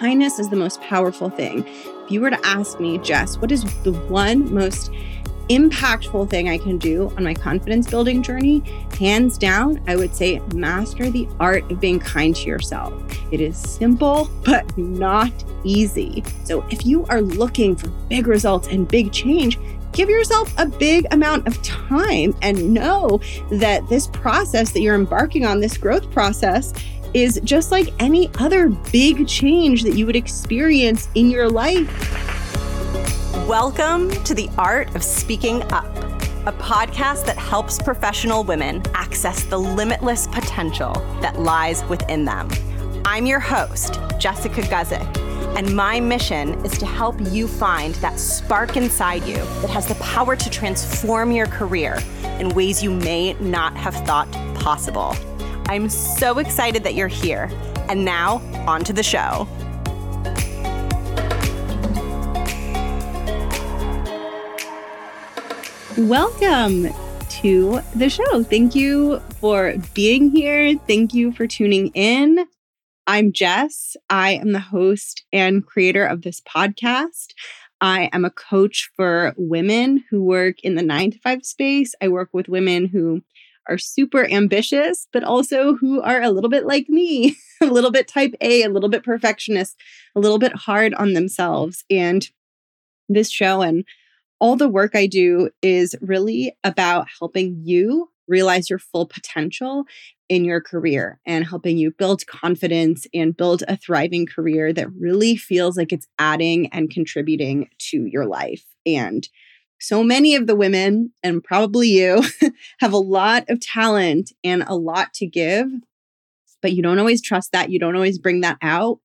kindness is the most powerful thing. If you were to ask me, Jess, what is the one most impactful thing I can do on my confidence building journey, hands down, I would say master the art of being kind to yourself. It is simple, but not easy. So if you are looking for big results and big change, give yourself a big amount of time and know that this process that you're embarking on, this growth process, is just like any other big change that you would experience in your life. Welcome to the Art of Speaking Up, a podcast that helps professional women access the limitless potential that lies within them. I'm your host, Jessica Guzik, and my mission is to help you find that spark inside you that has the power to transform your career in ways you may not have thought possible. I'm so excited that you're here. And now, on to the show. Welcome to the show. Thank you for being here. Thank you for tuning in. I'm Jess. I am the host and creator of this podcast. I am a coach for women who work in the nine to five space. I work with women who are super ambitious, but also who are a little bit like me, a little bit type A, a little bit perfectionist, a little bit hard on themselves. And this show and all the work I do is really about helping you realize your full potential in your career and helping you build confidence and build a thriving career that really feels like it's adding and contributing to your life. And so many of the women, and probably you, have a lot of talent and a lot to give, but you don't always trust that. You don't always bring that out.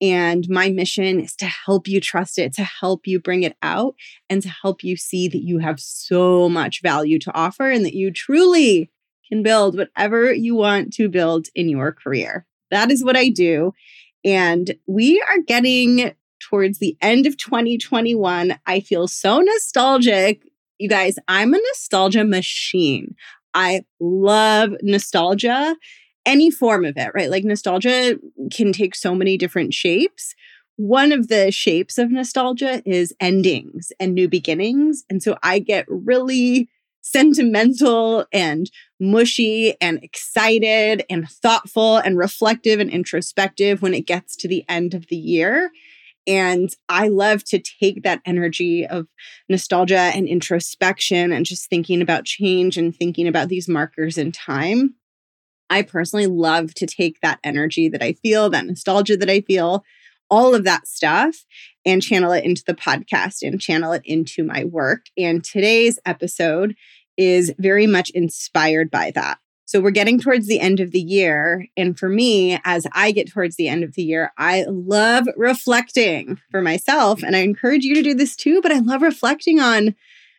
And my mission is to help you trust it, to help you bring it out, and to help you see that you have so much value to offer and that you truly can build whatever you want to build in your career. That is what I do. And we are getting towards the end of 2021. I feel so nostalgic. You guys, I'm a nostalgia machine. I love nostalgia any form of it, right? Like nostalgia can take so many different shapes. One of the shapes of nostalgia is endings and new beginnings. And so I get really sentimental and mushy and excited and thoughtful and reflective and introspective when it gets to the end of the year. And I love to take that energy of nostalgia and introspection and just thinking about change and thinking about these markers in time I personally love to take that energy that I feel, that nostalgia that I feel, all of that stuff, and channel it into the podcast and channel it into my work. And today's episode is very much inspired by that. So we're getting towards the end of the year. And for me, as I get towards the end of the year, I love reflecting for myself. And I encourage you to do this too, but I love reflecting on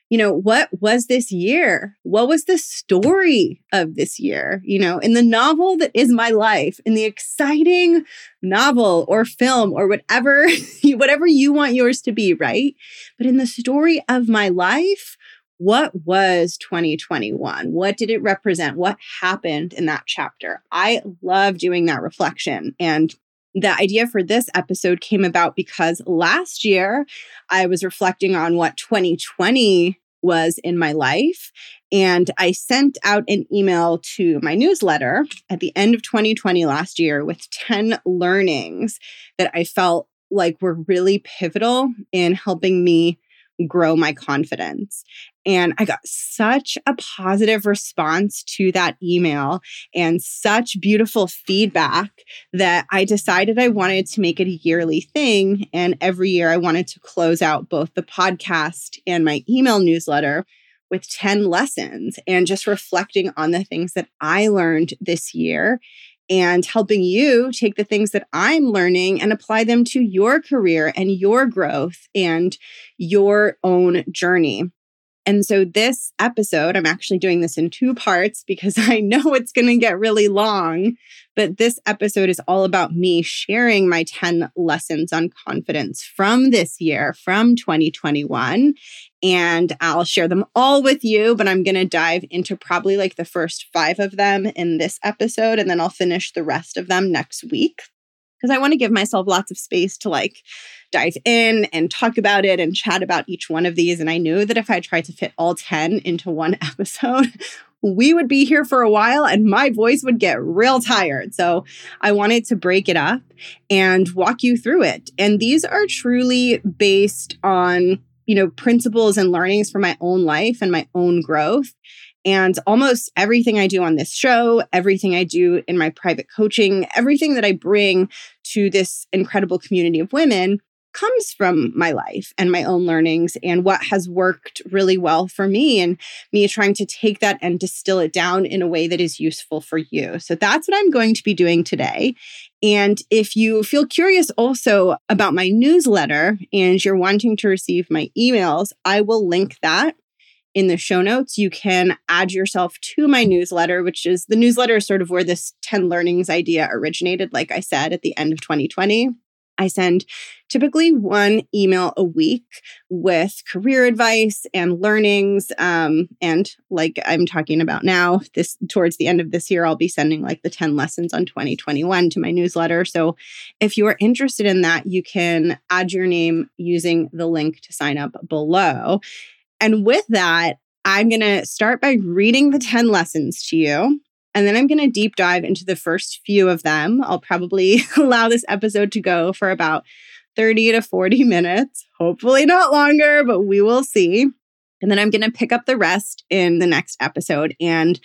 you know, what was this year? What was the story of this year? You know, in the novel that is my life, in the exciting novel or film or whatever, whatever you want yours to be, right? But in the story of my life, what was 2021? What did it represent? What happened in that chapter? I love doing that reflection. And the idea for this episode came about because last year I was reflecting on what 2020 was in my life. And I sent out an email to my newsletter at the end of 2020 last year with 10 learnings that I felt like were really pivotal in helping me grow my confidence. And I got such a positive response to that email and such beautiful feedback that I decided I wanted to make it a yearly thing. And every year I wanted to close out both the podcast and my email newsletter with 10 lessons and just reflecting on the things that I learned this year and helping you take the things that I'm learning and apply them to your career and your growth and your own journey. And so, this episode, I'm actually doing this in two parts because I know it's going to get really long. But this episode is all about me sharing my 10 lessons on confidence from this year, from 2021. And I'll share them all with you, but I'm going to dive into probably like the first five of them in this episode, and then I'll finish the rest of them next week. Because I want to give myself lots of space to like dive in and talk about it and chat about each one of these. And I knew that if I tried to fit all 10 into one episode, we would be here for a while and my voice would get real tired. So I wanted to break it up and walk you through it. And these are truly based on, you know, principles and learnings from my own life and my own growth. And almost everything I do on this show, everything I do in my private coaching, everything that I bring to this incredible community of women comes from my life and my own learnings and what has worked really well for me and me trying to take that and distill it down in a way that is useful for you. So that's what I'm going to be doing today. And if you feel curious also about my newsletter and you're wanting to receive my emails, I will link that in the show notes. You can add yourself to my newsletter, which is the newsletter is sort of where this 10 learnings idea originated, like I said, at the end of 2020. I send typically one email a week with career advice and learnings. Um, and like I'm talking about now, this towards the end of this year, I'll be sending like the 10 lessons on 2021 to my newsletter. So if you are interested in that, you can add your name using the link to sign up below. And with that, I'm going to start by reading the 10 lessons to you. And then I'm going to deep dive into the first few of them. I'll probably allow this episode to go for about 30 to 40 minutes, hopefully not longer, but we will see. And then I'm going to pick up the rest in the next episode. And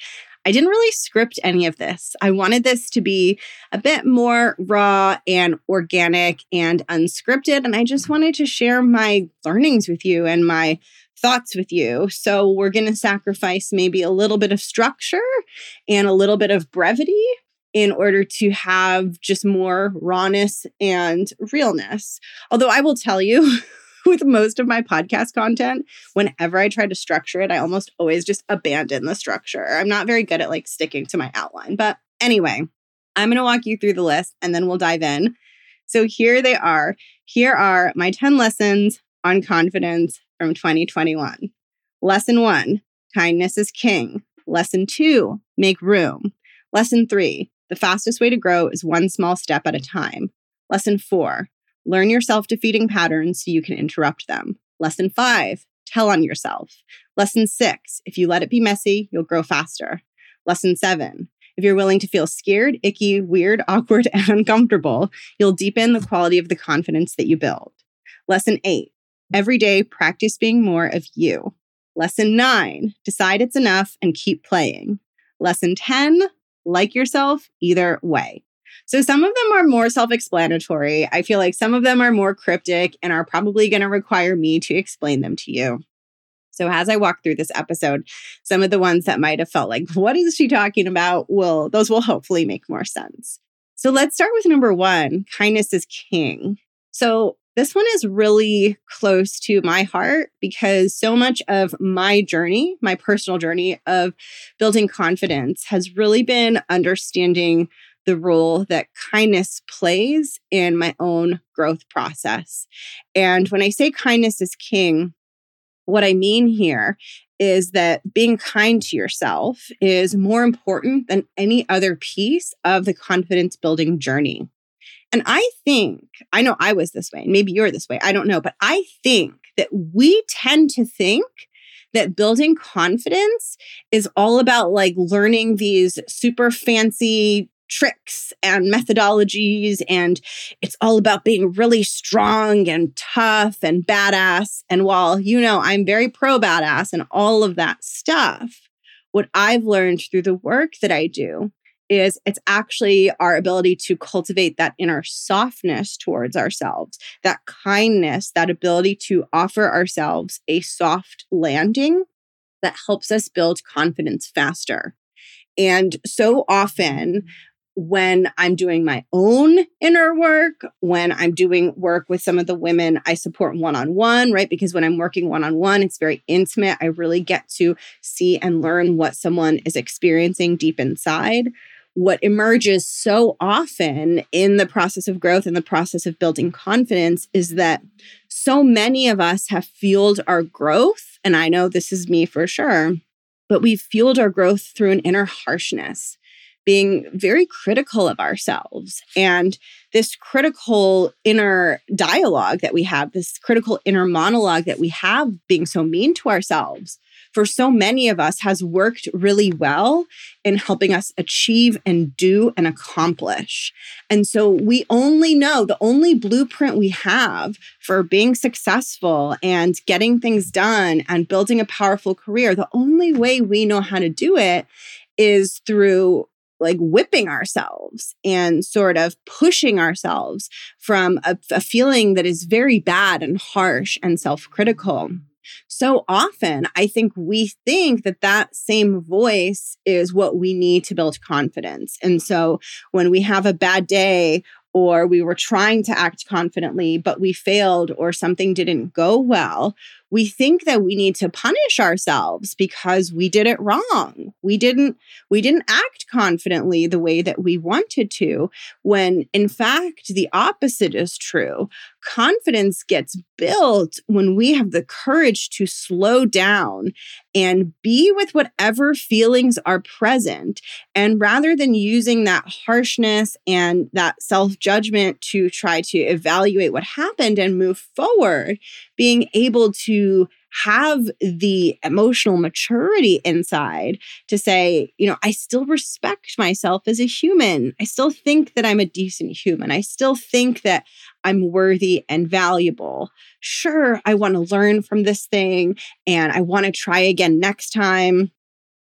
I didn't really script any of this. I wanted this to be a bit more raw and organic and unscripted. And I just wanted to share my learnings with you and my thoughts with you. So we're going to sacrifice maybe a little bit of structure and a little bit of brevity in order to have just more rawness and realness. Although I will tell you, with most of my podcast content, whenever I try to structure it, I almost always just abandon the structure. I'm not very good at like sticking to my outline. But anyway, I'm going to walk you through the list and then we'll dive in. So here they are. Here are my 10 lessons on confidence from 2021. Lesson one kindness is king. Lesson two make room. Lesson three the fastest way to grow is one small step at a time. Lesson four learn your self defeating patterns so you can interrupt them. Lesson five tell on yourself. Lesson six if you let it be messy, you'll grow faster. Lesson seven if you're willing to feel scared, icky, weird, awkward, and uncomfortable, you'll deepen the quality of the confidence that you build. Lesson eight Every day, practice being more of you. Lesson nine, decide it's enough and keep playing. Lesson 10, like yourself either way. So some of them are more self explanatory. I feel like some of them are more cryptic and are probably going to require me to explain them to you. So as I walk through this episode, some of the ones that might have felt like, what is she talking about? Will those will hopefully make more sense. So let's start with number one kindness is king. So this one is really close to my heart because so much of my journey, my personal journey of building confidence, has really been understanding the role that kindness plays in my own growth process. And when I say kindness is king, what I mean here is that being kind to yourself is more important than any other piece of the confidence building journey. And I think, I know I was this way, and maybe you're this way, I don't know, but I think that we tend to think that building confidence is all about like learning these super fancy tricks and methodologies and it's all about being really strong and tough and badass. And while you know I'm very pro badass and all of that stuff what I've learned through the work that I do is it's actually our ability to cultivate that inner softness towards ourselves, that kindness, that ability to offer ourselves a soft landing that helps us build confidence faster. And so often, when I'm doing my own inner work, when I'm doing work with some of the women I support one on one, right? Because when I'm working one on one, it's very intimate. I really get to see and learn what someone is experiencing deep inside what emerges so often in the process of growth and the process of building confidence is that so many of us have fueled our growth. And I know this is me for sure, but we've fueled our growth through an inner harshness, being very critical of ourselves. And this critical inner dialogue that we have, this critical inner monologue that we have being so mean to ourselves, for so many of us has worked really well in helping us achieve and do and accomplish. And so we only know the only blueprint we have for being successful and getting things done and building a powerful career, the only way we know how to do it is through like whipping ourselves and sort of pushing ourselves from a, a, feeling that is very bad and harsh and self critical so often I think we think that that same voice is what we need to build confidence. And so when we have a bad day or we were trying to act confidently, but we failed or something didn't go well, we think that we need to punish ourselves because we did it wrong. We didn't we didn't act confidently the way that we wanted to when in fact the opposite is true. Confidence gets built when we have the courage to slow down and be with whatever feelings are present and rather than using that harshness and that self-judgment to try to evaluate what happened and move forward, being able to have the emotional maturity inside to say, you know, I still respect myself as a human. I still think that I'm a decent human. I still think that I'm worthy and valuable. Sure, I want to learn from this thing and I want to try again next time.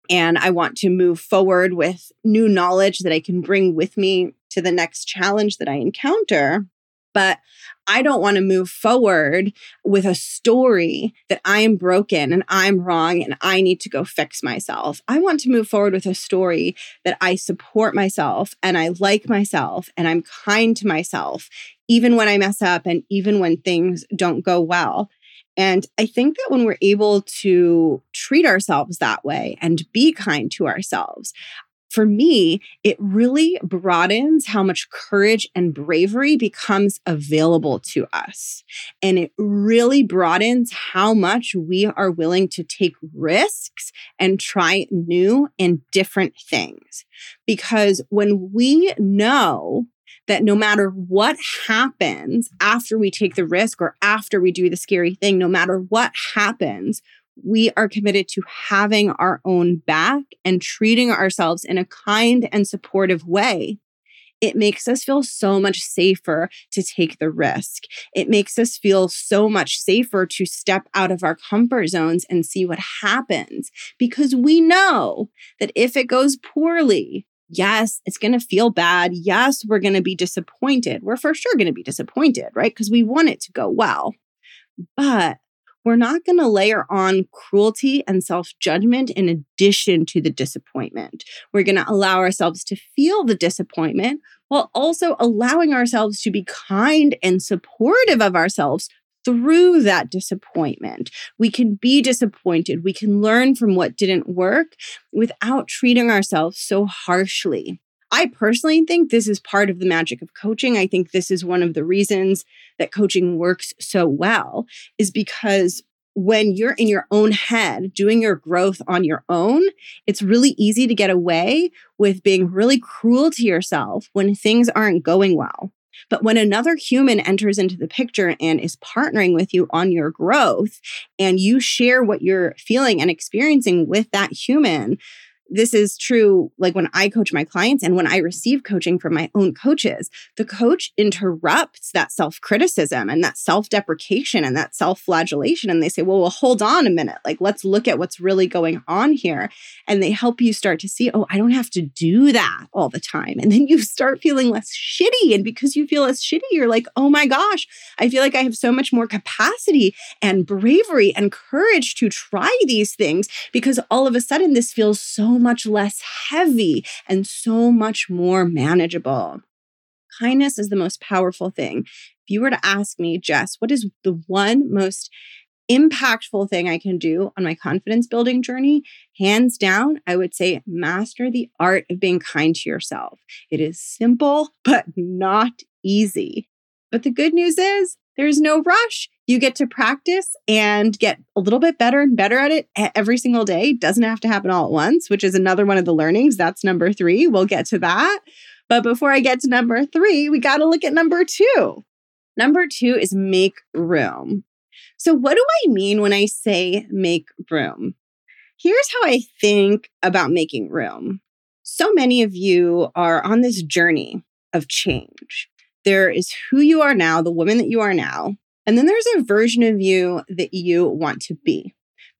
And I want to move forward with new knowledge that I can bring with me to the next challenge that I encounter. But I don't want to move forward with a story that I am broken and I'm wrong and I need to go fix myself. I want to move forward with a story that I support myself and I like myself and I'm kind to myself, even when I mess up and even when things don't go well. And I think that when we're able to treat ourselves that way and be kind to ourselves, for me, it really broadens how much courage and bravery becomes available to us. And it really broadens how much we are willing to take risks and try new and different things. Because when we know that no matter what happens after we take the risk or after we do the scary thing, no matter what happens, we are committed to having our own back and treating ourselves in a kind and supportive way. It makes us feel so much safer to take the risk. It makes us feel so much safer to step out of our comfort zones and see what happens because we know that if it goes poorly, yes, it's going to feel bad. Yes, we're going to be disappointed. We're for sure going to be disappointed, right? Because we want it to go well. But we're not going to layer on cruelty and self judgment in addition to the disappointment. We're going to allow ourselves to feel the disappointment while also allowing ourselves to be kind and supportive of ourselves through that disappointment. We can be disappointed. We can learn from what didn't work without treating ourselves so harshly. I personally think this is part of the magic of coaching. I think this is one of the reasons that coaching works so well is because when you're in your own head doing your growth on your own, it's really easy to get away with being really cruel to yourself when things aren't going well. But when another human enters into the picture and is partnering with you on your growth, and you share what you're feeling and experiencing with that human, this is true like when I coach my clients and when I receive coaching from my own coaches. The coach interrupts that self criticism and that self deprecation and that self flagellation. And they say, well, well, hold on a minute. Like, let's look at what's really going on here. And they help you start to see, oh, I don't have to do that all the time. And then you start feeling less shitty. And because you feel less shitty, you're like, oh my gosh, I feel like I have so much more capacity and bravery and courage to try these things because all of a sudden this feels so much less heavy and so much more manageable. Kindness is the most powerful thing. If you were to ask me, Jess, what is the one most impactful thing I can do on my confidence building journey, hands down, I would say master the art of being kind to yourself. It is simple, but not easy. But the good news is, There's no rush. You get to practice and get a little bit better and better at it every single day. Doesn't have to happen all at once, which is another one of the learnings. That's number three. We'll get to that. But before I get to number three, we got to look at number two. Number two is make room. So, what do I mean when I say make room? Here's how I think about making room. So many of you are on this journey of change. There is who you are now, the woman that you are now, and then there's a version of you that you want to be.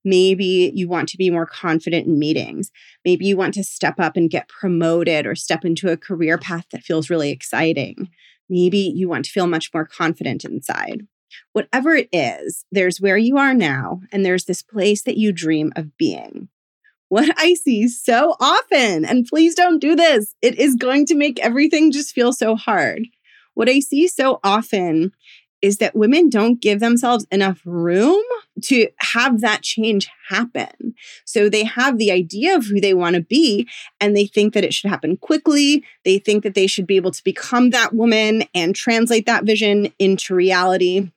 Maybe you want to be more confident in meetings. Maybe you want to step up and get promoted or step into a career path that feels really exciting. Maybe you want to feel much more confident inside. Whatever it is, there's where you are now, and there's this place that you dream of being. What I see so often, and please don't do this, it is going to make everything just feel so hard. What I see so often is that women don't give themselves enough room to have that change happen. So they have the idea of who they want to be and they think that it should happen quickly. They think that they should be able to become that woman and translate that vision into reality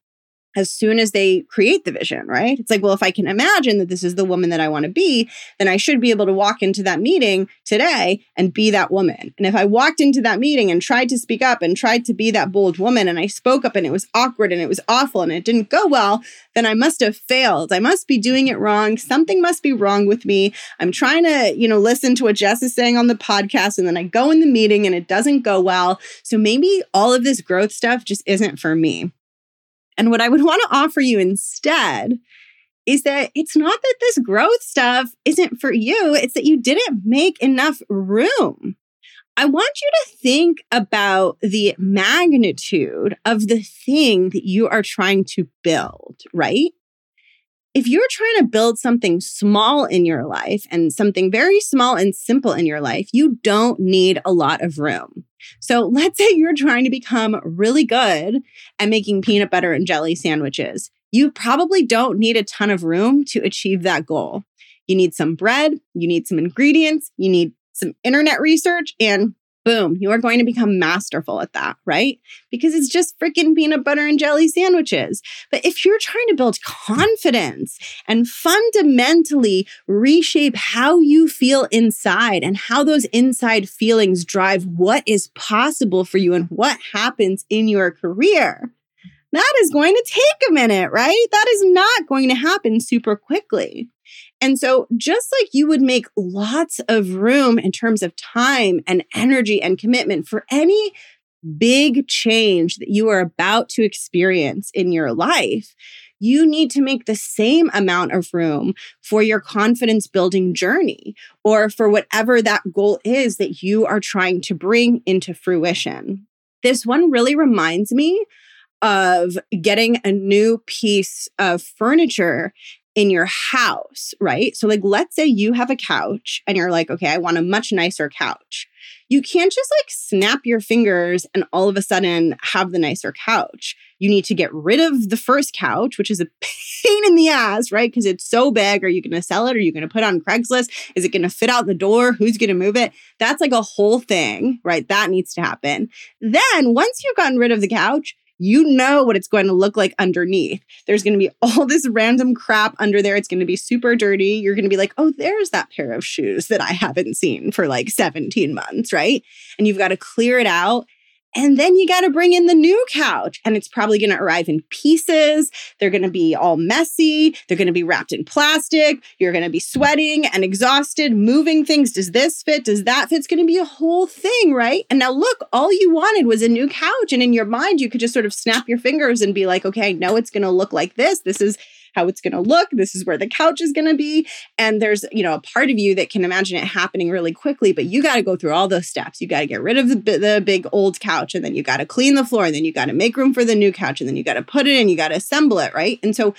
as soon as they create the vision, right? It's like, well, if I can imagine that this is the woman that I want to be, then I should be able to walk into that meeting today and be that woman. And if I walked into that meeting and tried to speak up and tried to be that bold woman and I spoke up and it was awkward and it was awful and it didn't go well, then I must have failed. I must be doing it wrong. Something must be wrong with me. I'm trying to, you know, listen to what Jess is saying on the podcast and then I go in the meeting and it doesn't go well. So maybe all of this growth stuff just isn't for me. And what I would want to offer you instead is that it's not that this growth stuff isn't for you, it's that you didn't make enough room. I want you to think about the magnitude of the thing that you are trying to build, right? if you're trying to build something small in your life and something very small and simple in your life, you don't need a lot of room. So let's say you're trying to become really good at making peanut butter and jelly sandwiches. You probably don't need a ton of room to achieve that goal. You need some bread, you need some ingredients, you need some internet research, and Boom, you are going to become masterful at that, right? Because it's just freaking peanut butter and jelly sandwiches. But if you're trying to build confidence and fundamentally reshape how you feel inside and how those inside feelings drive what is possible for you and what happens in your career, that is going to take a minute, right? That is not going to happen super quickly. And so, just like you would make lots of room in terms of time and energy and commitment for any big change that you are about to experience in your life, you need to make the same amount of room for your confidence building journey or for whatever that goal is that you are trying to bring into fruition. This one really reminds me of getting a new piece of furniture in your house, right? So, like, let's say you have a couch and you're like, okay, I want a much nicer couch. You can't just like snap your fingers and all of a sudden have the nicer couch. You need to get rid of the first couch, which is a pain in the ass, right? Because it's so big. Are you going to sell it? Are you going to put it on Craigslist? Is it going to fit out the door? Who's going to move it? That's like a whole thing, right? That needs to happen. Then, once you've gotten rid of the couch, you know what it's going to look like underneath. There's going to be all this random crap under there. It's going to be super dirty. You're going to be like, oh, there's that pair of shoes that I haven't seen for like 17 months, right? And you've got to clear it out and then you got to bring in the new couch, and it's probably going to arrive in pieces. They're going to be all messy. They're going to be wrapped in plastic. You're going to be sweating and exhausted, moving things. Does this fit? Does that fit? It's going to be a whole thing, right? And now, look, all you wanted was a new couch. And in your mind, you could just sort of snap your fingers and be like, okay, I know it's going to look like this. This is how it's going to look. This is where the couch is going to be. And there's, you know, a part of you that can imagine it happening really quickly, but you got to go through all those steps. You got to get rid of the, the big old couch and then you got to clean the floor and then you got to make room for the new couch and then you got to put it in, you got to assemble it, right? And so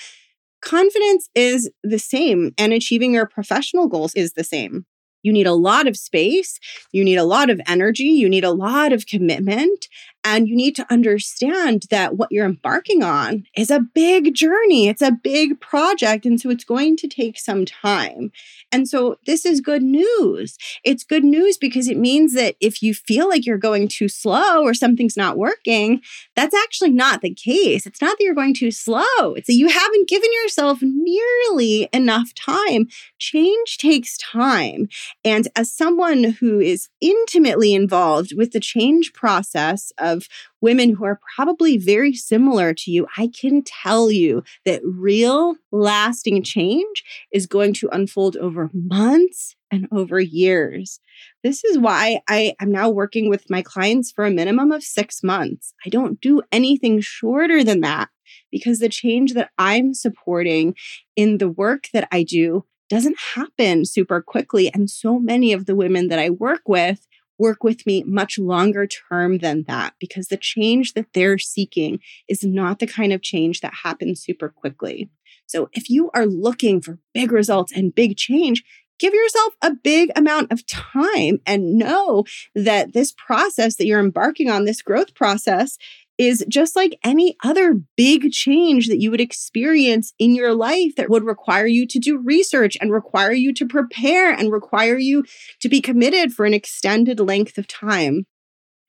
confidence is the same and achieving your professional goals is the same. You need a lot of space. You need a lot of energy. You need a lot of commitment. And you need to understand that what you're embarking on is a big journey, it's a big project. And so it's going to take some time. And so this is good news. It's good news because it means that if you feel like you're going too slow or something's not working, that's actually not the case. It's not that you're going too slow, it's that you haven't given yourself nearly enough time. Change takes time. And as someone who is intimately involved with the change process of women who are probably very similar to you, I can tell you that real lasting change is going to unfold over months and over years. This is why I am now working with my clients for a minimum of six months. I don't do anything shorter than that because the change that I'm supporting in the work that I do doesn't happen super quickly. And so many of the women that I work with work with me much longer term than that because the change that they're seeking is not the kind of change that happens super quickly. So if you are looking for big results and big change, give yourself a big amount of time and know that this process that you're embarking on, this growth process, is just like any other big change that you would experience in your life that would require you to do research and require you to prepare and require you to be committed for an extended length of time.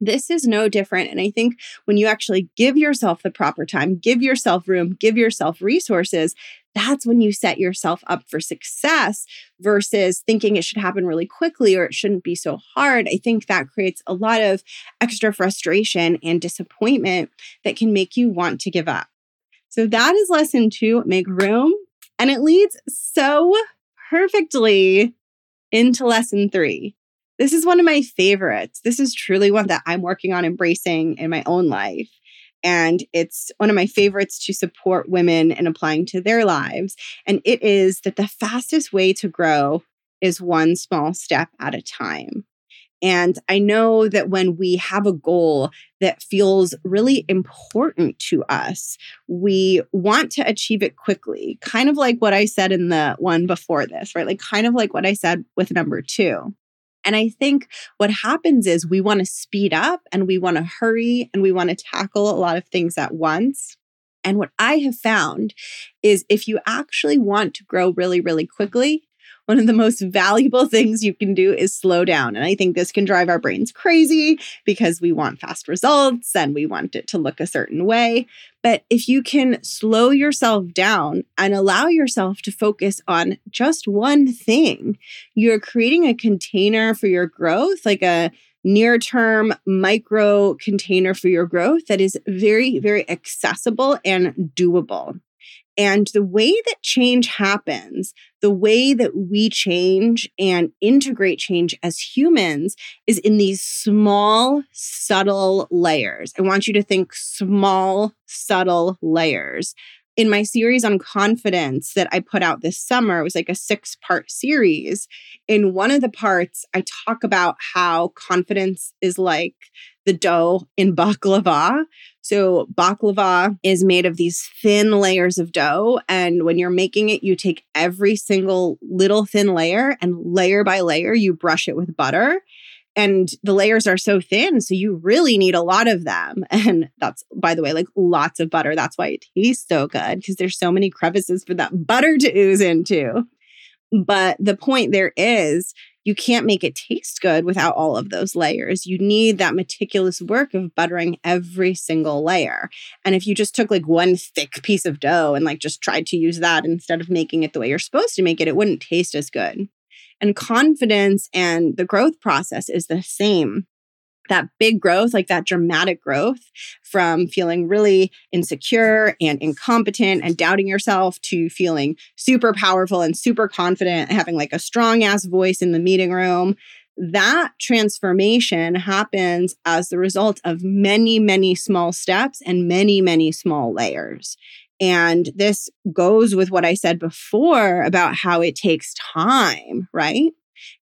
This is no different. And I think when you actually give yourself the proper time, give yourself room, give yourself resources, that's when you set yourself up for success versus thinking it should happen really quickly or it shouldn't be so hard. I think that creates a lot of extra frustration and disappointment that can make you want to give up. So that is lesson two make room. And it leads so perfectly into lesson three. This is one of my favorites. This is truly one that I'm working on embracing in my own life. And it's one of my favorites to support women in applying to their lives. And it is that the fastest way to grow is one small step at a time. And I know that when we have a goal that feels really important to us, we want to achieve it quickly, kind of like what I said in the one before this, right? Like, kind of like what I said with number two. And I think what happens is we want to speed up and we want to hurry and we want to tackle a lot of things at once. And what I have found is if you actually want to grow really, really quickly, one of the most valuable things you can do is slow down. And I think this can drive our brains crazy because we want fast results and we want it to look a certain way. But if you can slow yourself down and allow yourself to focus on just one thing, you're creating a container for your growth, like a near term micro container for your growth that is very, very accessible and doable. And the way that change happens, the way that we change and integrate change as humans is in these small, subtle layers. I want you to think small, subtle layers. In my series on confidence that I put out this summer, it was like a six part series. In one of the parts, I talk about how confidence is like the dough in baklava. So, baklava is made of these thin layers of dough. And when you're making it, you take every single little thin layer and layer by layer, you brush it with butter. And the layers are so thin. So, you really need a lot of them. And that's, by the way, like lots of butter. That's why it tastes so good because there's so many crevices for that butter to ooze into. But the point there is, you can't make it taste good without all of those layers. You need that meticulous work of buttering every single layer. And if you just took like one thick piece of dough and like just tried to use that instead of making it the way you're supposed to make it, it wouldn't taste as good. And confidence and the growth process is the same that big growth, like that dramatic growth from feeling really insecure and incompetent and doubting yourself to feeling super powerful and super confident having like a strong ass voice in the meeting room. That transformation happens as the result of many, many small steps and many, many small layers. And this goes with what I said before about how it takes time, right?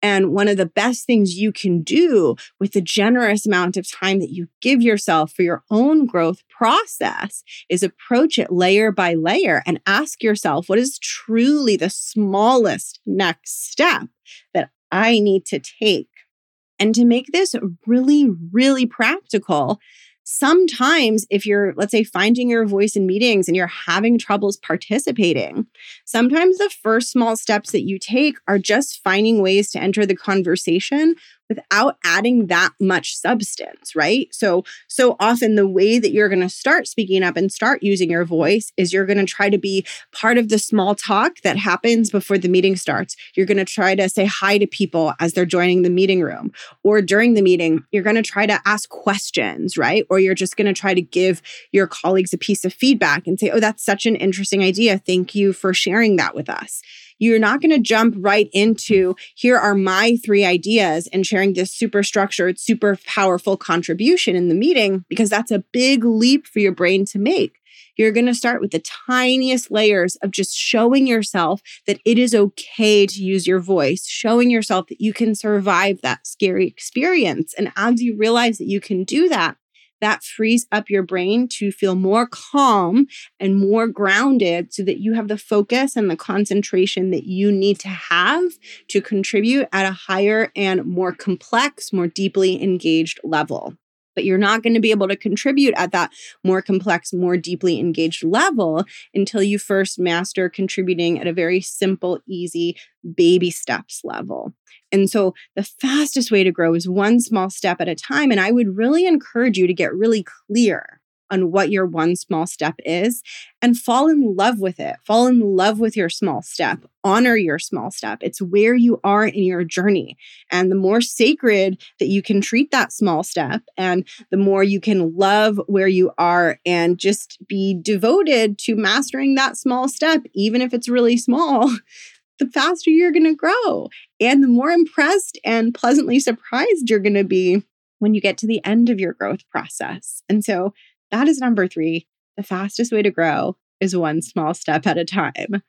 And one of the best things you can do with the generous amount of time that you give yourself for your own growth process is approach it layer by layer and ask yourself, what is truly the smallest next step that I need to take? And to make this really, really practical, sometimes if you're let's say finding your voice in meetings and you're having troubles participating sometimes the first small steps that you take are just finding ways to enter the conversation without adding that much substance, right? So, so often the way that you're going to start speaking up and start using your voice is you're going to try to be part of the small talk that happens before the meeting starts. You're going to try to say hi to people as they're joining the meeting room or during the meeting. You're going to try to ask questions, right? Or you're just going to try to give your colleagues a piece of feedback and say, Oh, that's such an interesting idea. Thank you for sharing that with us. You're not going to jump right into here are my three ideas and sharing this super structured, super powerful contribution in the meeting because that's a big leap for your brain to make. You're going to start with the tiniest layers of just showing yourself that it is okay to use your voice, showing yourself that you can survive that scary experience. And as you realize that you can do that, that frees up your brain to feel more calm and more grounded so that you have the focus and the concentration that you need to have to contribute at a higher and more complex, more deeply engaged level but you're not going to be able to contribute at that more complex, more deeply engaged level until you first master contributing at a very simple, easy baby steps level. And so the fastest way to grow is one small step at a time. And I would really encourage you to get really clear on what your one small step is and fall in love with it. Fall in love with your small step. Honor your small step. It's where you are in your journey. And the more sacred that you can treat that small step, and the more you can love where you are and just be devoted to mastering that small step, even if it's really small, the faster you're going to grow. And the more impressed and pleasantly surprised you're going to be when you get to the end of your growth process. And so that is number three. The fastest way to grow is one small step at a time.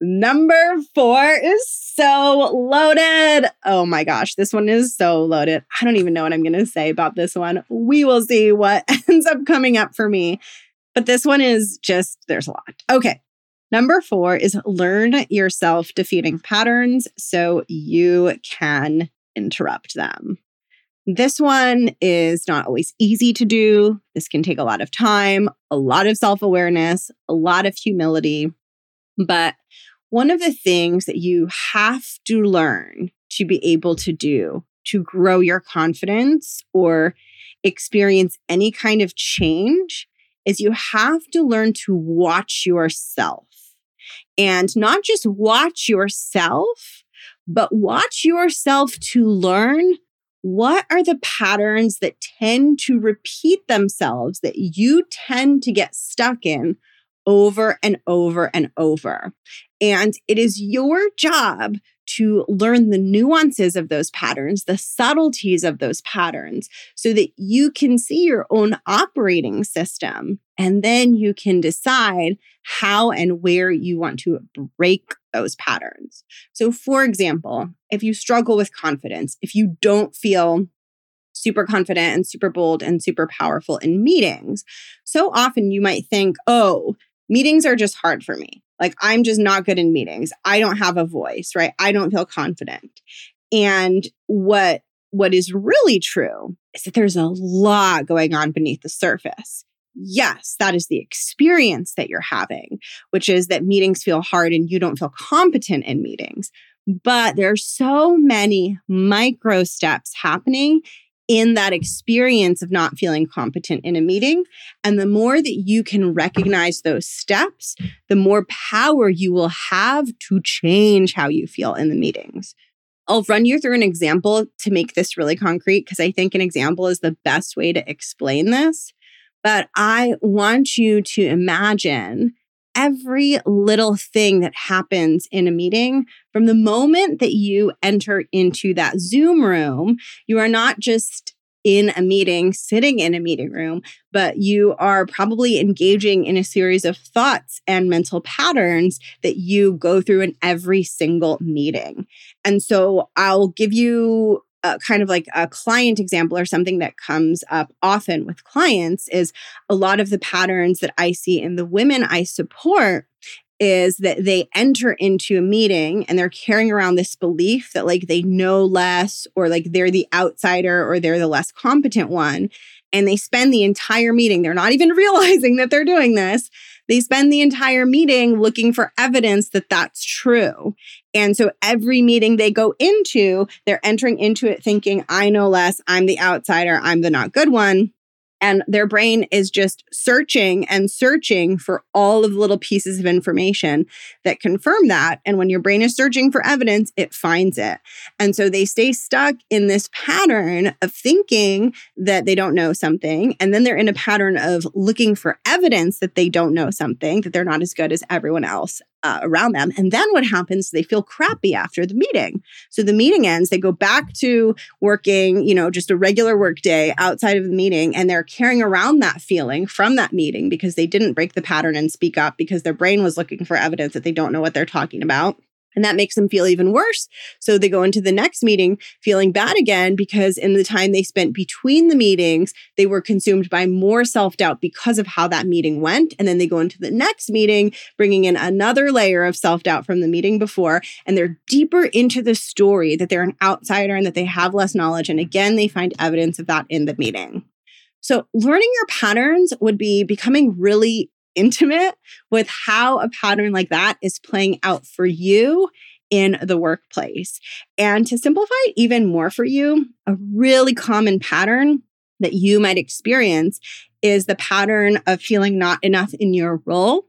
Number four is so loaded. Oh my gosh, this one is so loaded. I don't even know what I'm going to say about this one. We will see what ends up coming up for me. But this one is just, there's a lot. Okay. Number four is learn your self defeating patterns so you can interrupt them. This one is not always easy to do. This can take a lot of time, a lot of self awareness, a lot of humility. But one of the things that you have to learn to be able to do to grow your confidence or experience any kind of change is you have to learn to watch yourself. And not just watch yourself, but watch yourself to learn what are the patterns that tend to repeat themselves that you tend to get stuck in over and over and over? And it is your job to learn the nuances of those patterns, the subtleties of those patterns, so that you can see your own operating system. And then you can decide how and where you want to break those patterns. So, for example, if you struggle with confidence, if you don't feel super confident and super bold and super powerful in meetings, so often you might think, oh, meetings are just hard for me. Like, I'm just not good in meetings. I don't have a voice, right? I don't feel confident. And what what is really true is that there's a lot going on beneath the surface yes, that is the experience that you're having, which is that meetings feel hard and you don't feel competent in meetings. But there are so many micro steps happening in that experience of not feeling competent in a meeting. And the more that you can recognize those steps, the more power you will have to change how you feel in the meetings. I'll run you through an example to make this really concrete because I think an example is the best way to explain this. But I want you to imagine every little thing that happens in a meeting from the moment that you enter into that Zoom room. You are not just in a meeting, sitting in a meeting room, but you are probably engaging in a series of thoughts and mental patterns that you go through in every single meeting. And so I'll give you kind of like a client example or something that comes up often with clients is a lot of the patterns that I see in the women I support is that they enter into a meeting and they're carrying around this belief that like they know less or like they're the outsider or they're the less competent one and they spend the entire meeting, they're not even realizing that they're doing this. They spend the entire meeting looking for evidence that that's true. And so every meeting they go into, they're entering into it thinking, I know less, I'm the outsider, I'm the not good one. And their brain is just searching and searching for all of the little pieces of information that confirm that. And when your brain is searching for evidence, it finds it. And so they stay stuck in this pattern of thinking that they don't know something. And then they're in a pattern of looking for evidence that they don't know something, that they're not as good as everyone else uh, around them. And then what happens? They feel crappy after the meeting. So the meeting ends, they go back to working, you know, just a regular work day outside of the meeting, and they're carrying around that feeling from that meeting because they didn't break the pattern and speak up because their brain was looking for evidence that they don't know what they're talking about. And that makes them feel even worse. So they go into the next meeting feeling bad again because in the time they spent between the meetings, they were consumed by more self doubt because of how that meeting went. And then they go into the next meeting, bringing in another layer of self doubt from the meeting before. And they're deeper into the story that they're an outsider and that they have less knowledge. And again, they find evidence of that in the meeting. So, learning your patterns would be becoming really intimate with how a pattern like that is playing out for you in the workplace. And to simplify it even more for you, a really common pattern that you might experience is the pattern of feeling not enough in your role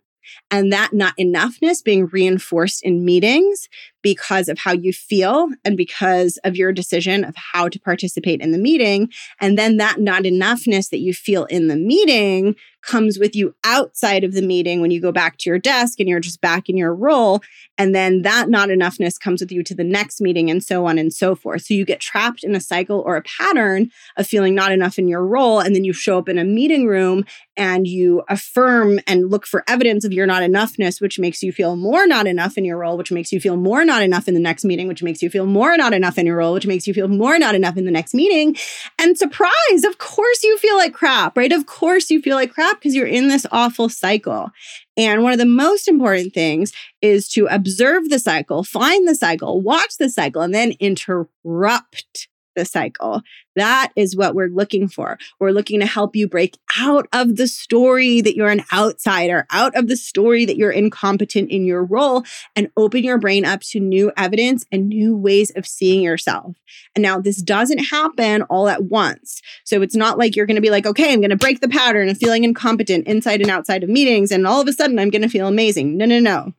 and that not enoughness being reinforced in meetings because of how you feel and because of your decision of how to participate in the meeting. And then that not enoughness that you feel in the meeting comes with you outside of the meeting when you go back to your desk and you're just back in your role. And then that not enoughness comes with you to the next meeting and so on and so forth. So you get trapped in a cycle or a pattern of feeling not enough in your role. And then you show up in a meeting room and you affirm and look for evidence of your not enoughness, which makes you feel more not enough in your role, which makes you feel more not enough in the next meeting, which makes you feel more not enough in your role, which makes you feel more not enough in the next meeting. And surprise, of course you feel like crap, right? Of course you feel like crap because you're in this awful cycle. And one of the most important things is to observe the cycle, find the cycle, watch the cycle, and then interrupt the cycle. That is what we're looking for. We're looking to help you break out of the story that you're an outsider, out of the story that you're incompetent in your role, and open your brain up to new evidence and new ways of seeing yourself. And now this doesn't happen all at once. So it's not like you're going to be like, okay, I'm going to break the pattern of feeling incompetent inside and outside of meetings, and all of a sudden I'm going to feel amazing. No, no, no.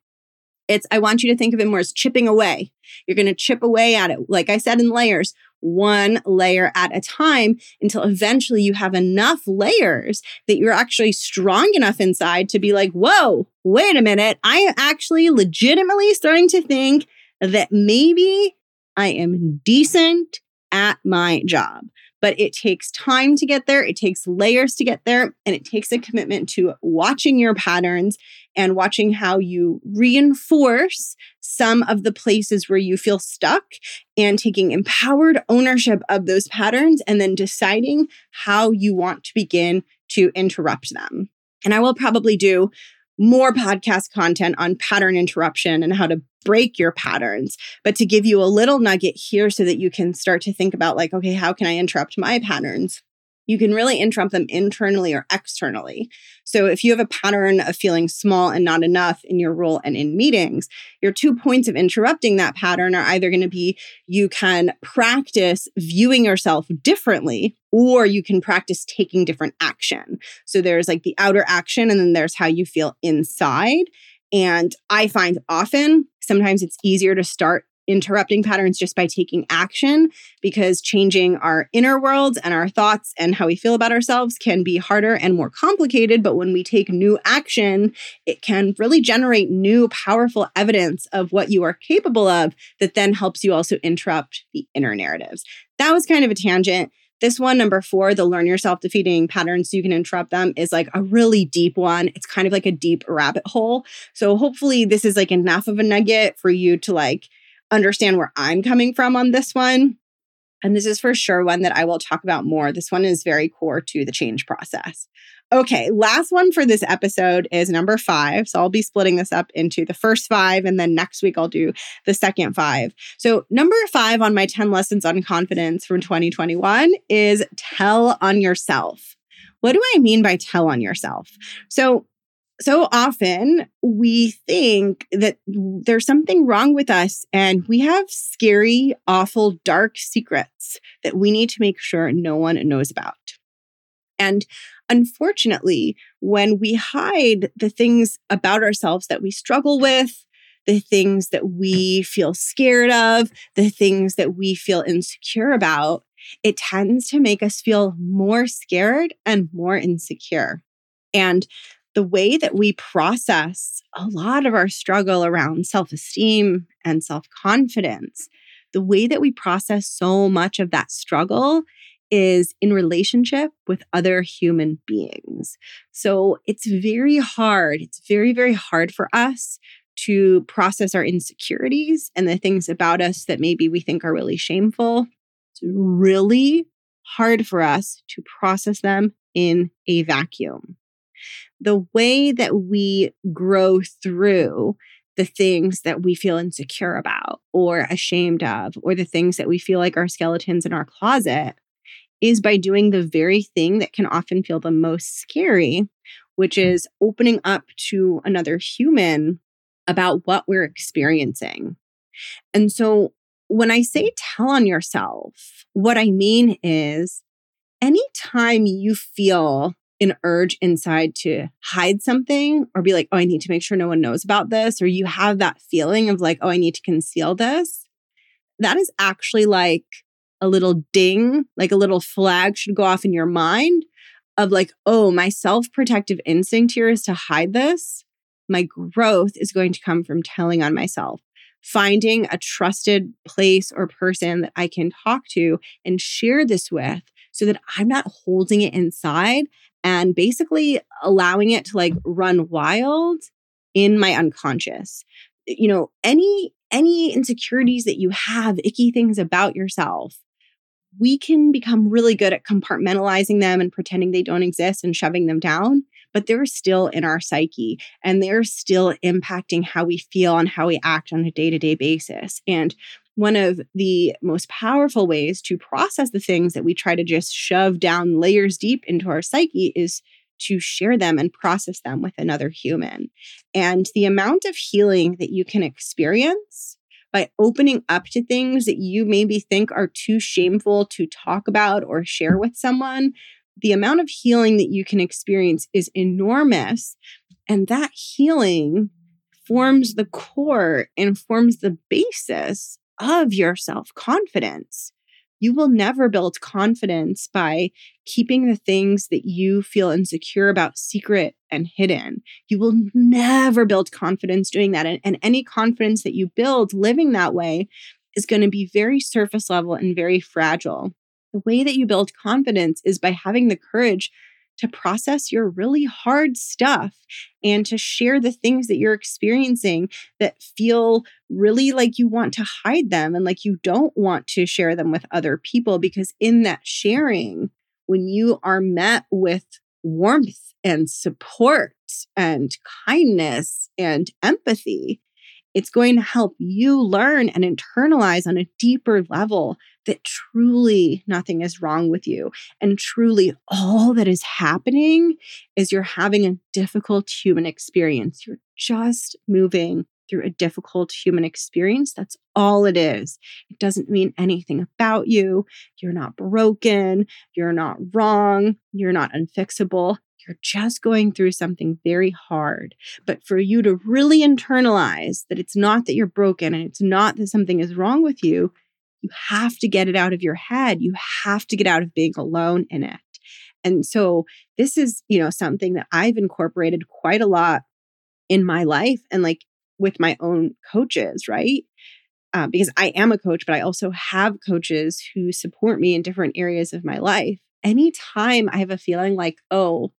It's, I want you to think of it more as chipping away. You're going to chip away at it. Like I said in layers, one layer at a time until eventually you have enough layers that you're actually strong enough inside to be like, whoa, wait a minute. I am actually legitimately starting to think that maybe I am decent at my job but it takes time to get there. It takes layers to get there. And it takes a commitment to watching your patterns and watching how you reinforce some of the places where you feel stuck and taking empowered ownership of those patterns and then deciding how you want to begin to interrupt them. And I will probably do more podcast content on pattern interruption and how to break your patterns, but to give you a little nugget here so that you can start to think about, like, okay, how can I interrupt my patterns? You can really interrupt them internally or externally. So if you have a pattern of feeling small and not enough in your role and in meetings, your two points of interrupting that pattern are either going to be you can practice viewing yourself differently or you can practice taking different action. So there's like the outer action and then there's how you feel inside. And I find often sometimes it's easier to start interrupting patterns just by taking action because changing our inner worlds and our thoughts and how we feel about ourselves can be harder and more complicated. But when we take new action, it can really generate new powerful evidence of what you are capable of that then helps you also interrupt the inner narratives. That was kind of a tangent. This one, number four, the learn yourself defeating patterns so you can interrupt them, is like a really deep one. It's kind of like a deep rabbit hole. So hopefully, this is like enough of a nugget for you to like understand where I'm coming from on this one. And this is for sure one that I will talk about more. This one is very core to the change process. Okay, last one for this episode is number five. So I'll be splitting this up into the first five, and then next week I'll do the second five. So, number five on my 10 lessons on confidence from 2021 is tell on yourself. What do I mean by tell on yourself? So, so often we think that there's something wrong with us and we have scary, awful, dark secrets that we need to make sure no one knows about. And unfortunately, when we hide the things about ourselves that we struggle with, the things that we feel scared of, the things that we feel insecure about, it tends to make us feel more scared and more insecure. And the way that we process a lot of our struggle around self esteem and self confidence, the way that we process so much of that struggle is in relationship with other human beings. So it's very hard. It's very, very hard for us to process our insecurities and the things about us that maybe we think are really shameful. It's really hard for us to process them in a vacuum. The way that we grow through the things that we feel insecure about or ashamed of, or the things that we feel like are skeletons in our closet, is by doing the very thing that can often feel the most scary, which hmm. is opening up to another human about what we're experiencing. And so when I say tell on yourself, what I mean is anytime you feel an urge inside to hide something or be like, oh, I need to make sure no one knows about this, or you have that feeling of like, oh, I need to conceal this, that is actually like a little ding, like a little flag should go off in your mind of like, oh, my self protective instinct here is to hide this. My growth is going to come from telling on myself, finding a trusted place or person that I can talk to and share this with so that I'm not holding it inside and basically allowing it to like run wild in my unconscious. You know, any any insecurities that you have, icky things about yourself, we can become really good at compartmentalizing them and pretending they don't exist and shoving them down, but they're still in our psyche and they're still impacting how we feel and how we act on a day to day basis. And one of the most powerful ways to process the things that we try to just shove down layers deep into our psyche is to share them and process them with another human. And the amount of healing that you can experience by opening up to things that you maybe think are too shameful to talk about or share with someone, the amount of healing that you can experience is enormous. And that healing forms the core and forms the basis of your self confidence. You will never build confidence by keeping the things that you feel insecure about secret and hidden. You will never build confidence doing that. And, and any confidence that you build living that way is going to be very surface level and very fragile. The way that you build confidence is by having the courage to process your really hard stuff and to share the things that you're experiencing that feel really like you want to hide them and like you don't want to share them with other people. Because in that sharing, when you are met with warmth and support and kindness and empathy, it's going to help you learn and internalize on a deeper level that truly nothing is wrong with you. And truly, all that is happening is you're having a difficult human experience. You're just moving through a difficult human experience. That's all it is. It doesn't mean anything about you. You're not broken. You're not wrong. You're not unfixable. You're just going through something very hard. But for you to really internalize that it's not that you're broken and it's not that something is wrong with you, you have to get it out of your head. You have to get out of being alone in it. And so this is, you know, something that I've incorporated quite a lot in my life and like with my own coaches, right? Uh, because I am a coach, but I also have coaches who support me in different areas of my life. Anytime I have a feeling like, oh,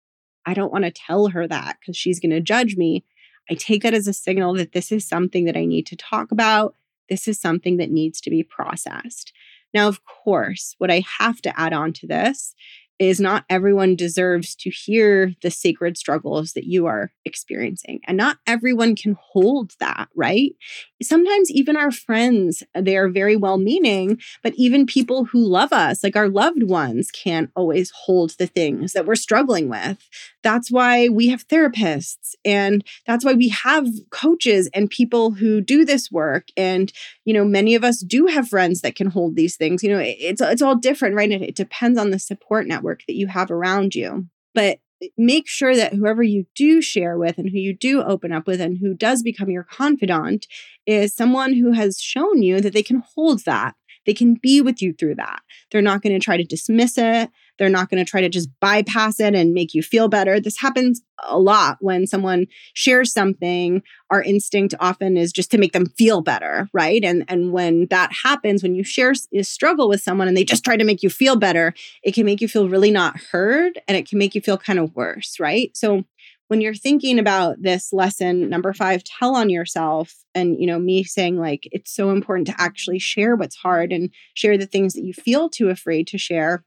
I don't want to tell her that because she's going to judge me. I take that as a signal that this is something that I need to talk about. This is something that needs to be processed. Now, of course, what I have to add on to this is not everyone deserves to hear the sacred struggles that you are experiencing. And not everyone can hold that, right? Sometimes even our friends, they are very well meaning, but even people who love us, like our loved ones, can't always hold the things that we're struggling with. That's why we have therapists and that's why we have coaches and people who do this work. And, you know, many of us do have friends that can hold these things. You know, it's, it's all different, right? It, it depends on the support network that you have around you. But eh, make sure that whoever you do share with and who you do open up with and who does become your confidant is someone who has shown you that they can hold that. They can be with you through that. They're not going to try to dismiss it. They're not going to try to just bypass it and make you feel better. This happens a lot when someone shares something. Our instinct often is just to make them feel better, right? And and when that happens, when you share a struggle with someone and they just try to make you feel better, it can make you feel really not heard and it can make you feel kind of worse, right? So when you're thinking about this lesson number 5 tell on yourself and you know me saying like it's so important to actually share what's hard and share the things that you feel too afraid to share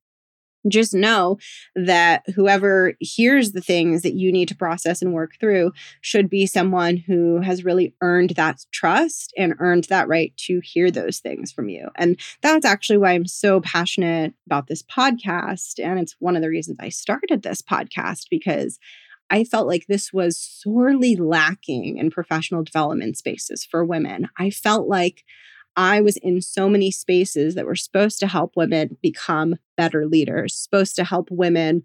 just know that whoever hears the things that you need to process and work through should be someone who has really earned that trust and earned that right to hear those things from you. And that's actually why I'm so passionate about this podcast. And it's one of the reasons I started this podcast because I felt like this was sorely lacking in professional development spaces for women. I felt like I was in so many spaces that were supposed to help women become better leaders, supposed to help women,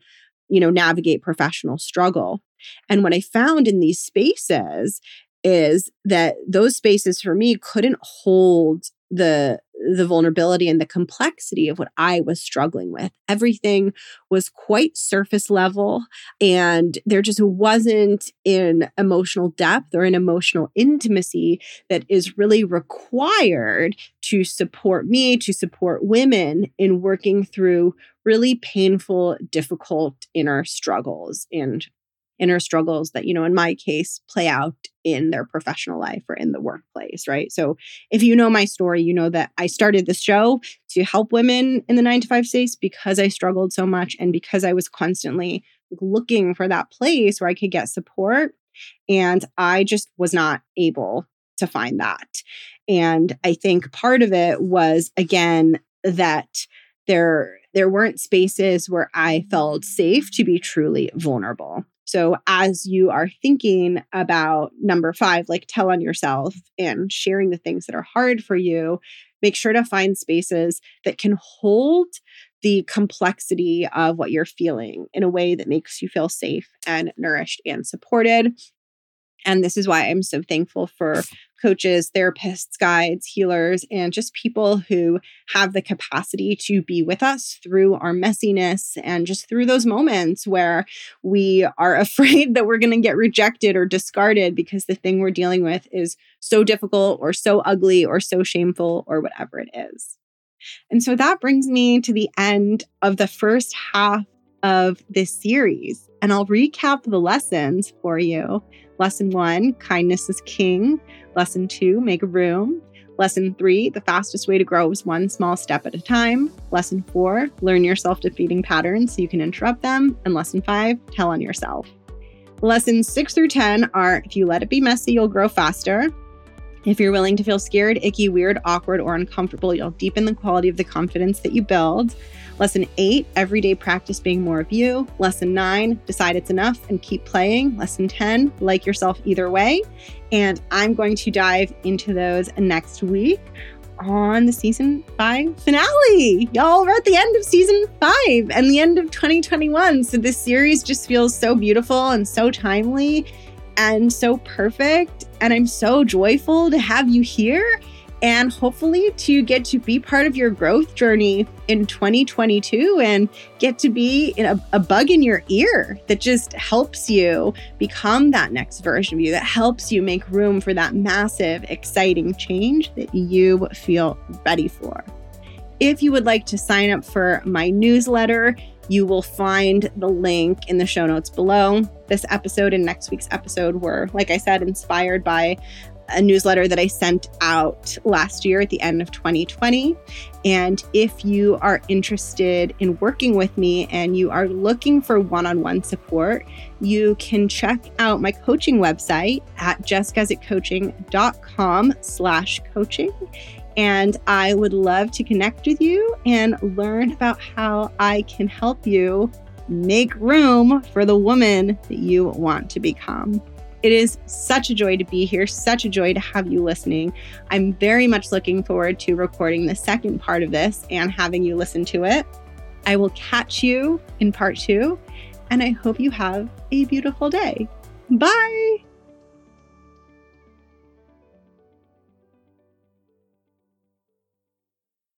you know, navigate professional struggle. And what I found in these spaces is that those spaces for me couldn't hold the the vulnerability and the complexity of what I was struggling with. Everything was quite surface level, and there just wasn't an emotional depth or an emotional intimacy that is really required to support me, to support women in working through really painful, difficult inner struggles and inner struggles that, you know, in my case, play out in their professional life or in the workplace, right? So if you know my story, you know that I started this show to help women in the nine to five space because I struggled so much and because I was constantly looking for that place where I could get support. And I just was not able to find that. And I think part of it was, again, that there there weren't spaces where I felt safe to be truly vulnerable. So, as you are thinking about number five, like tell on yourself and sharing the things that are hard for you, make sure to find spaces that can hold the complexity of what you're feeling in a way that makes you feel safe and nourished and supported. And this is why I'm so thankful for coaches, therapists, guides, healers, and just people who have the capacity to be with us through our messiness and just through those moments where we are afraid that we're going to get rejected or discarded because the thing we're dealing with is so difficult or so ugly or so shameful or whatever it is. And so that brings me to the end of the first half of this series. And I'll recap the lessons for you. Lesson one kindness is king. Lesson two make room. Lesson three the fastest way to grow is one small step at a time. Lesson four learn your self defeating patterns so you can interrupt them. And lesson five tell on yourself. Lessons six through 10 are if you let it be messy, you'll grow faster. If you're willing to feel scared, icky, weird, awkward, or uncomfortable, you'll deepen the quality of the confidence that you build. Lesson eight, everyday practice being more of you. Lesson nine, decide it's enough and keep playing. Lesson 10, like yourself either way. And I'm going to dive into those next week on the season five finale. Y'all, we're at the end of season five and the end of 2021. So this series just feels so beautiful and so timely and so perfect. And I'm so joyful to have you here and hopefully to get to be part of your growth journey in 2022 and get to be a, a, bug in your ear that just helps you become that next version of you, that helps you make room for that massive, exciting change that you feel ready for. If you would like to sign up for my newsletter, you will find the link in the show notes below. This episode and next week's episode were, like I said, inspired by a newsletter that I sent out last year at the end of 2020. And if you are interested in working with me and you are looking for one-on-one support, you can check out my coaching website at jessguzikcoaching.com slash coaching. And I would love to connect with you and learn about how I can help you make room for the woman that you want to become. It is such a joy to be here, such a joy to have you listening. I'm very much looking forward to recording the second part of this and having you listen to it. I will catch you in part two, and I hope you have a beautiful day. Bye.